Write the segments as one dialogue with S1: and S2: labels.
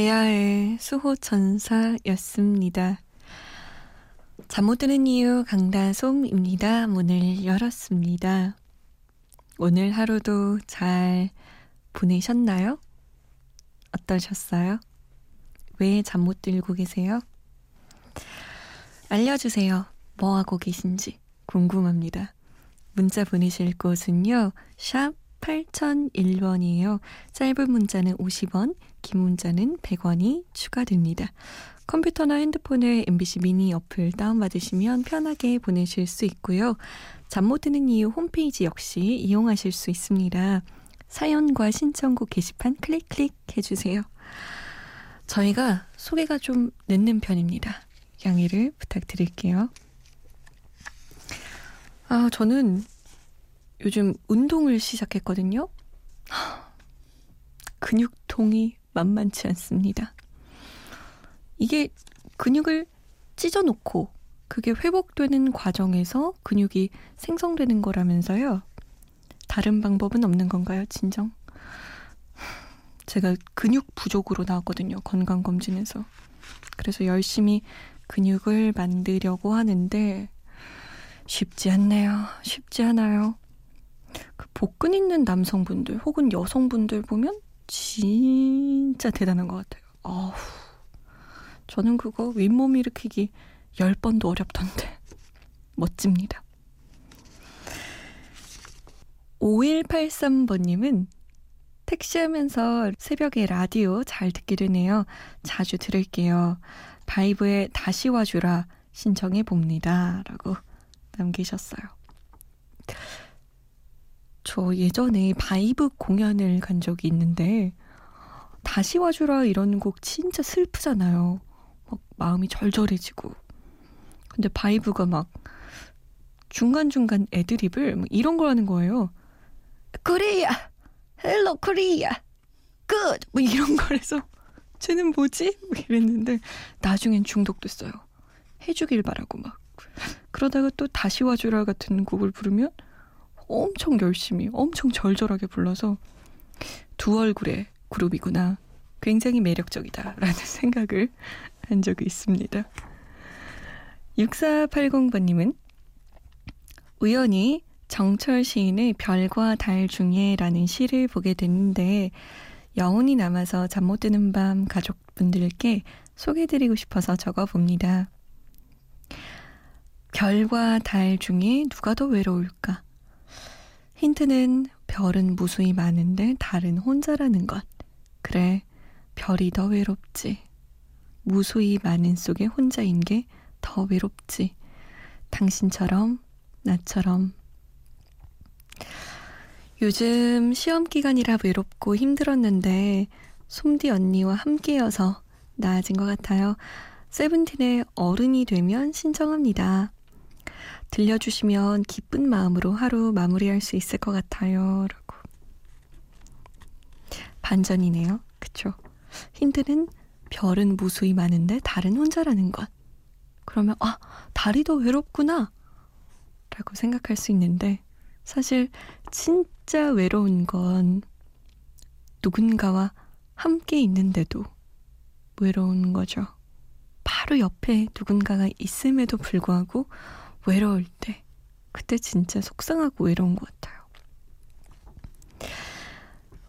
S1: 지하의 수호천사였습니다. 잠 못 드는 이유 강다솜입니다. 문을 열었습니다. 오늘 하루도 잘 보내셨나요? 어떠셨어요? 왜 잠 못 들고 계세요? 알려주세요. 뭐 하고 계신지 궁금합니다. 문자 보내실 곳은요. 샵 8001번이에요. 짧은 문자는 50원, 긴 문자는 100원이 추가됩니다. 컴퓨터나 핸드폰에 MBC 미니 어플 다운받으시면 편하게 보내실 수 있고요. 잠 못 드는 이유 홈페이지 역시 이용하실 수 있습니다. 사연과 신청곡 게시판 클릭 클릭 해주세요. 저희가 소개가 좀 늦는 편입니다. 양해를 부탁드릴게요. 아, 저는 요즘 운동을 시작했거든요. 근육통이 만만치 않습니다. 이게 근육을 찢어놓고 그게 회복되는 과정에서 근육이 생성되는 거라면서요. 다른 방법은 없는 건가요, 진정? 제가 근육 부족으로 나왔거든요, 건강검진에서. 그래서 열심히 근육을 만들려고 하는데 쉽지 않네요. 쉽지 않아요. 그 복근 있는 남성분들 혹은 여성분들 보면 진짜 대단한 것 같아요. 어후. 저는 그거 윗몸 일으키기 10번도 어렵던데. 멋집니다. 5183번님은 택시하면서 새벽에 라디오 잘 듣게 되네요. 자주 들을게요. 바이브에 다시 와주라 신청해 봅니다. 라고 남기셨어요. 저 예전에 바이브 공연을 간 적이 있는데 다시 와주라 이런 곡 진짜 슬프잖아요. 막 마음이 절절해지고. 근데 바이브가 막 중간중간 애드립을 막 이런 걸 하는 거예요. 코리아! Hello Korea! Good! 뭐 이런 걸 해서 쟤는 뭐지? 뭐 이랬는데 나중엔 중독됐어요. 해주길 바라고 막. 그러다가 또 다시 와주라 같은 곡을 부르면 엄청 열심히, 엄청 절절하게 불러서 두 얼굴의 그룹이구나. 굉장히 매력적이다라는 생각을 한 적이 있습니다. 6480번님은 우연히 정철 시인의 별과 달 중에 라는 시를 보게 됐는데 여운이 남아서 잠 못 드는 밤 가족분들께 소개해드리고 싶어서 적어봅니다. 별과 달 중에 누가 더 외로울까? 힌트는 별은 무수히 많은데 달은 혼자라는 것. 그래, 별이 더 외롭지. 무수히 많은 속에 혼자인 게 더 외롭지. 당신처럼, 나처럼. 요즘 시험 기간이라 외롭고 힘들었는데 솜디 언니와 함께여서 나아진 것 같아요. 세븐틴의 어른이 되면 신청합니다. 들려주시면 기쁜 마음으로 하루 마무리할 수 있을 것 같아요. 라고. 반전이네요. 그쵸? 힌트는 별은 무수히 많은데 달은 혼자라는 것. 그러면, 아, 달이 더 외롭구나. 라고 생각할 수 있는데, 사실 진짜 외로운 건 누군가와 함께 있는데도 외로운 거죠. 바로 옆에 누군가가 있음에도 불구하고 외로울 때 그때 진짜 속상하고 외로운 것 같아요.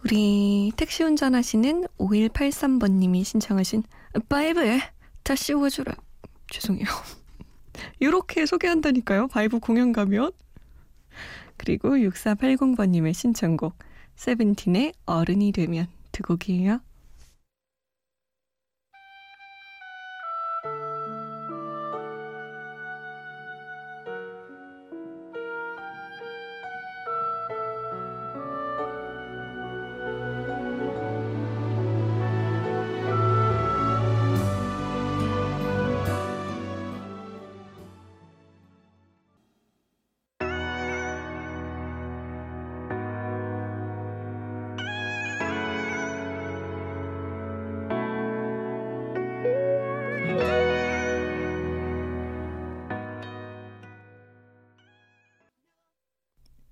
S1: 우리 택시 운전하시는 5183번님이 신청하신 바이브에 다시 와주라 죄송해요. 이렇게 소개한다니까요. 바이브 공연 가면. 그리고 6480번님의 신청곡 세븐틴의 어른이 되면 두 곡이에요.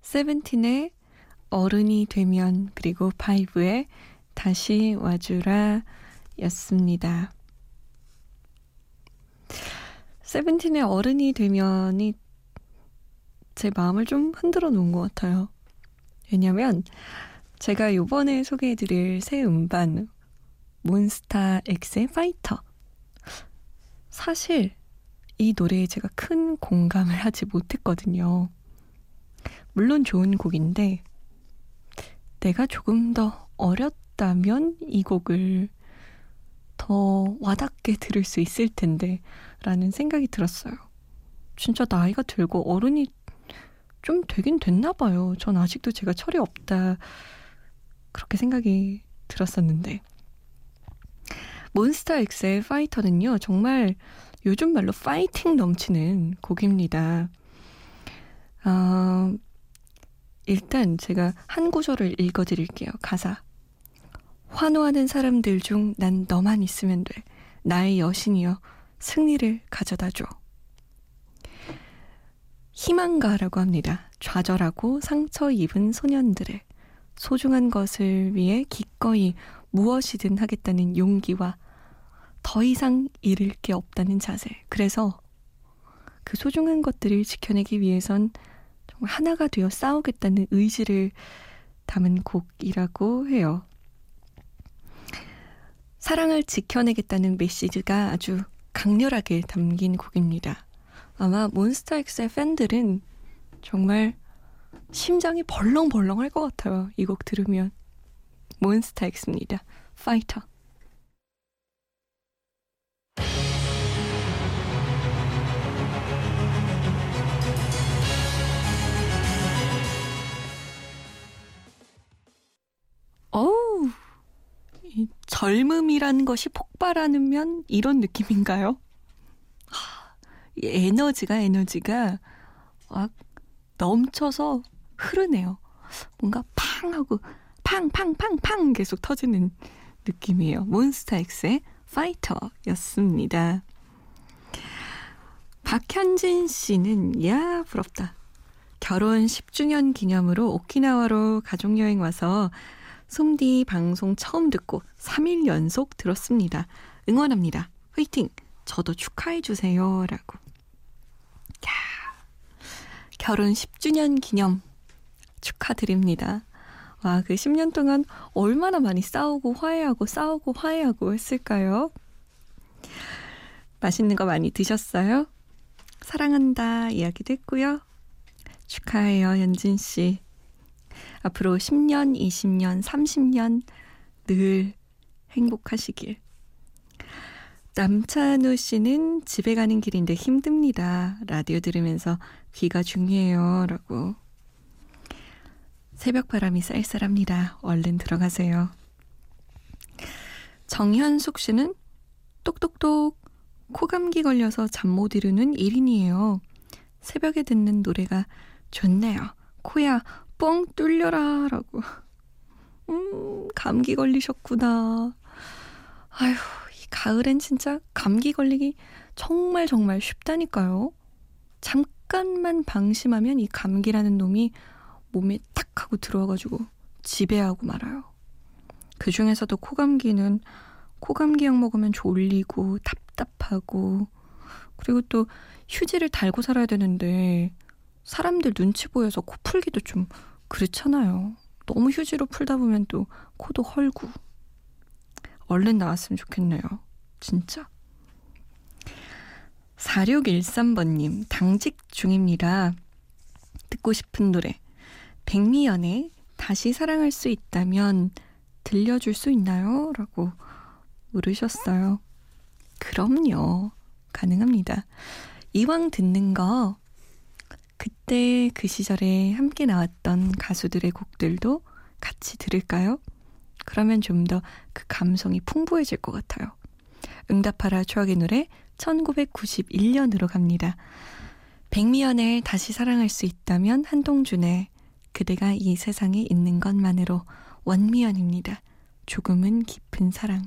S1: 세븐틴의 어른이 되면 그리고 파이브의 다시 와주라 였습니다. 세븐틴의 어른이 되면이 제 마음을 좀 흔들어 놓은 것 같아요. 왜냐면 제가 요번에 소개해드릴 새 음반 몬스타 X의 파이터 사실 이 노래에 제가 큰 공감을 하지 못했거든요. 물론 좋은 곡인데 내가 조금 더 어렸다면 이 곡을 더 와닿게 들을 수 있을 텐데 라는 생각이 들었어요. 진짜 나이가 들고 어른이 좀 되긴 됐나 봐요. 전 아직도 제가 철이 없다. 그렇게 생각이 들었었는데. 몬스타 X의 파이터는요, 정말 요즘 말로 파이팅 넘치는 곡입니다. 어, 일단 제가 한 구절을 읽어드릴게요. 가사. 환호하는 사람들 중 난 너만 있으면 돼. 나의 여신이여 승리를 가져다 줘. 희망가라고 합니다. 좌절하고 상처 입은 소년들의 소중한 것을 위해 기꺼이 무엇이든 하겠다는 용기와 더 이상 잃을 게 없다는 자세. 그래서 그 소중한 것들을 지켜내기 위해선 하나가 되어 싸우겠다는 의지를 담은 곡이라고 해요. 사랑을 지켜내겠다는 메시지가 아주 강렬하게 담긴 곡입니다. 아마 몬스타엑스의 팬들은 정말 심장이 벌렁벌렁 할 것 같아요. 이 곡 들으면. 몬스타엑스입니다. 파이터. 어우, 이 젊음이라는 것이 폭발하면 이런 느낌인가요? 이 에너지가 에너지가 막 넘쳐서 흐르네요. 뭔가 팡 하고 팡팡팡팡 계속 터지는 느낌이에요. 몬스타엑스의 파이터였습니다. 박현진 씨는 야 부럽다. 결혼 10주년 기념으로 오키나와로 가족여행 와서 솜디 방송 처음 듣고 3일 연속 들었습니다. 응원합니다. 화이팅! 저도 축하해주세요. 라고. 야 결혼 10주년 기념 축하드립니다. 와, 그 10년 동안 얼마나 많이 싸우고 화해하고 싸우고 화해하고 했을까요? 맛있는 거 많이 드셨어요? 사랑한다 이야기도 했고요. 축하해요, 연진 씨. 앞으로 10년, 20년, 30년 늘 행복하시길. 남찬우 씨는 집에 가는 길인데 힘듭니다. 라디오 들으면서 귀가 중요해요. 라고. 새벽 바람이 쌀쌀합니다. 얼른 들어가세요. 정현숙 씨는 똑똑똑 코감기 걸려서 잠 못 이루는 1인이에요. 새벽에 듣는 노래가 좋네요. 코야 뻥 뚫려라 라고. 음, 감기 걸리셨구나. 아휴, 이 가을엔 진짜 감기 걸리기 정말 정말 쉽다니까요. 잠깐만 방심하면 이 감기라는 놈이 몸에 탁 하고 들어와가지고 지배하고 말아요. 그 중에서도 코감기는 코감기약 먹으면 졸리고 답답하고 그리고 또 휴지를 달고 살아야 되는데 사람들 눈치 보여서 코 풀기도 좀 그렇잖아요. 너무 휴지로 풀다 보면 또 코도 헐고. 얼른 나왔으면 좋겠네요. 진짜. 4613번님, 당직 중입니다. 듣고 싶은 노래. 백미연의 다시 사랑할 수 있다면 들려줄 수 있나요? 라고 물으셨어요. 그럼요. 가능합니다. 이왕 듣는 거 그때 그 시절에 함께 나왔던 가수들의 곡들도 같이 들을까요? 그러면 좀 더 그 감성이 풍부해질 것 같아요. 응답하라 추억의 노래 1991년으로 갑니다. 백미연을 다시 사랑할 수 있다면 한동준의 그대가 이 세상에 있는 것만으로 원미연입니다. 조금은 깊은 사랑.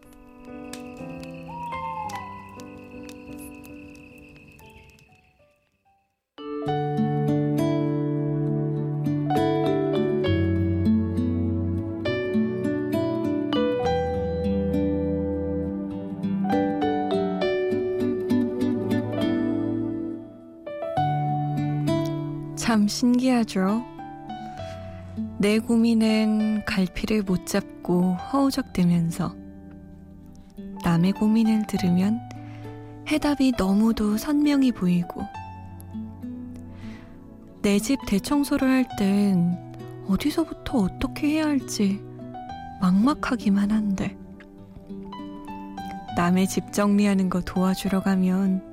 S1: 참 신기하죠. 내 고민은 갈피를 못 잡고 허우적대면서 남의 고민을 들으면 해답이 너무도 선명히 보이고 내 집 대청소를 할 땐 어디서부터 어떻게 해야 할지 막막하기만 한데 남의 집 정리하는 거 도와주러 가면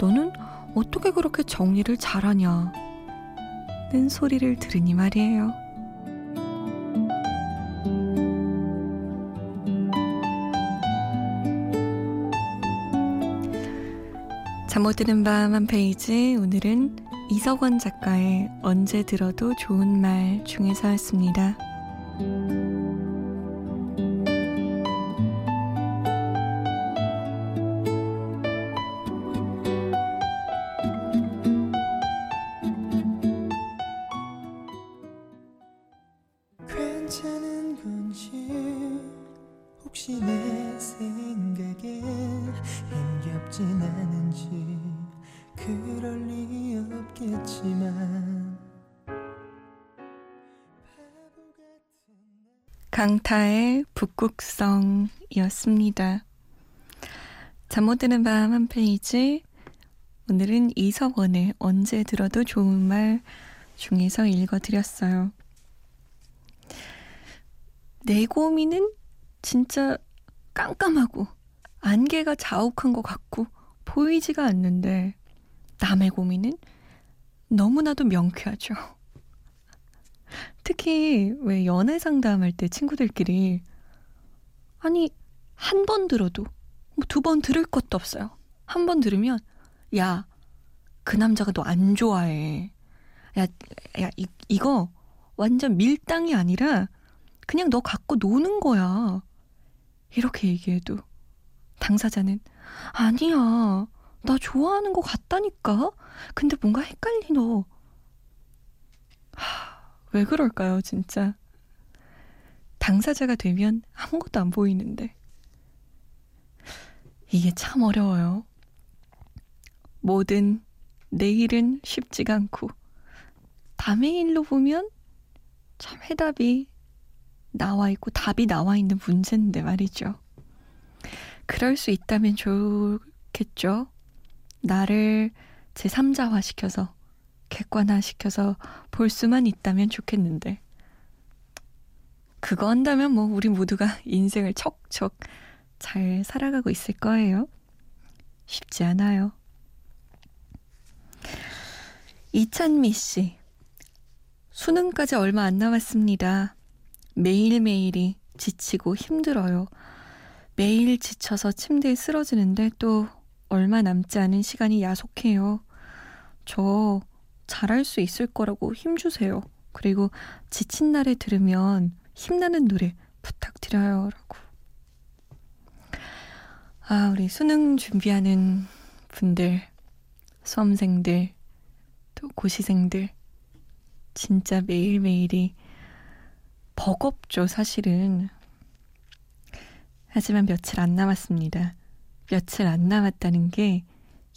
S1: 너는 어떻게 그렇게 정리를 잘하냐 는 소리를 들으니 말이에요. 잠 못 드는 밤 한 페이지 오늘은 이석원 작가의 언제 들어도 좋은 말 중에서였습니다. 강타의 북극성이었습니다. 잠 못 드는 밤 한 페이지 오늘은 이석원의 언제 들어도 좋은 말 중에서 읽어드렸어요. 내 고민은 진짜 깜깜하고 안개가 자욱한 것 같고 보이지가 않는데 남의 고민은 너무나도 명쾌하죠. 특히 왜 연애 상담할 때 친구들끼리 아니 한 번 들어도 뭐 두 번 들을 것도 없어요. 한 번 들으면 야 그 남자가 너 안 좋아해. 야, 야 이, 이거 완전 밀당이 아니라 그냥 너 갖고 노는 거야. 이렇게 얘기해도 당사자는 아니야. 나 좋아하는 것 같다니까. 근데 뭔가 헷갈리 너. 하, 왜 그럴까요, 진짜? 당사자가 되면 아무것도 안 보이는데. 이게 참 어려워요. 뭐든 내일은 쉽지가 않고 남의 일로 보면 참 해답이 나와 있고 답이 나와 있는 문제인데 말이죠. 그럴 수 있다면 좋겠죠. 나를 제3자화 시켜서 객관화 시켜서 볼 수만 있다면 좋겠는데. 그거 한다면 뭐 우리 모두가 인생을 척척 잘 살아가고 있을 거예요. 쉽지 않아요. 이찬미 씨. 수능까지 얼마 안 남았습니다. 매일매일이 지치고 힘들어요. 매일 지쳐서 침대에 쓰러지는데 또 얼마 남지 않은 시간이 야속해요. 저 잘할 수 있을 거라고 힘주세요. 그리고 지친 날에 들으면 힘나는 노래 부탁드려요. 라고. 아, 우리 수능 준비하는 분들, 수험생들, 또 고시생들, 진짜 매일매일이 버겁죠, 사실은. 하지만 며칠 안 남았습니다. 며칠 안 남았다는 게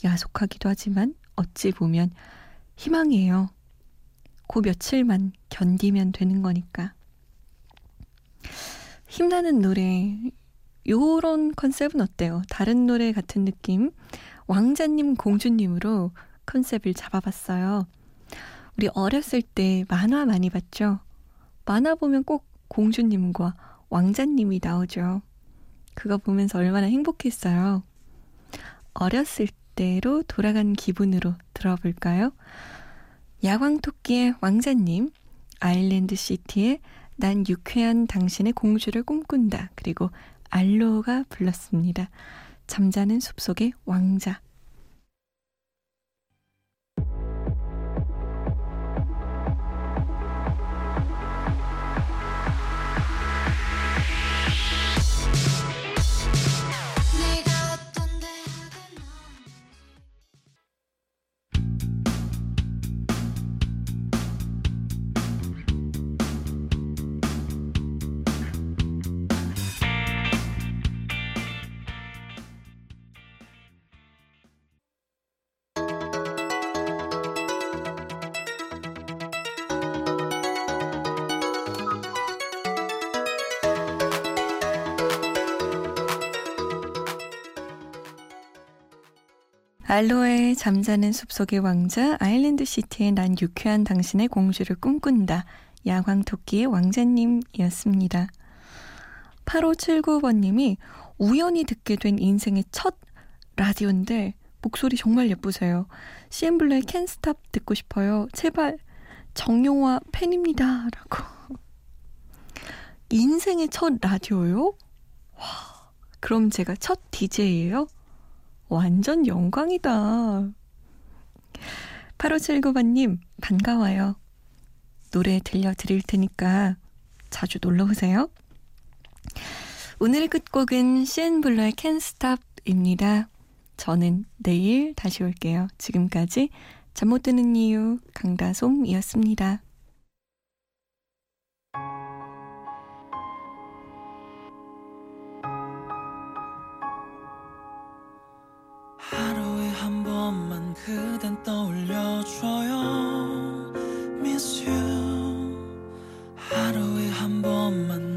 S1: 야속하기도 하지만 어찌 보면 희망이에요. 그 며칠만 견디면 되는 거니까. 힘나는 노래, 요런 컨셉은 어때요? 다른 노래 같은 느낌? 왕자님, 공주님으로 컨셉을 잡아봤어요. 우리 어렸을 때 만화 많이 봤죠? 만화 보면 꼭 공주님과 왕자님이 나오죠. 그거 보면서 얼마나 행복했어요. 어렸을 때로 돌아간 기분으로 들어볼까요? 야광토끼의 왕자님, 아일랜드 시티의 난 유쾌한 당신의 공주를 꿈꾼다. 그리고 알로가 불렀습니다. 잠자는 숲속의 왕자. 알로에의 잠자는 숲속의 왕자, 아일랜드 시티의 난 유쾌한 당신의 공주를 꿈꾼다. 야광 토끼의 왕자님이었습니다. 8579번님이 우연히 듣게 된 인생의 첫 라디오인데 목소리 정말 예쁘세요. CN블루의 캔스탑 듣고 싶어요. 제발 정용화 팬입니다. 라고. 인생의 첫 라디오요? 와, 그럼 제가 첫 DJ예요? 완전 영광이다. 8579번님, 반가워요. 노래 들려드릴 테니까 자주 놀러 오세요. 오늘의 끝곡은 CN블루의 Can't Stop입니다. 저는 내일 다시 올게요. 지금까지 잠 못 드는 이유 강다솜이었습니다.
S2: 그댄 떠올려줘요. Miss you. 하루에 한 번만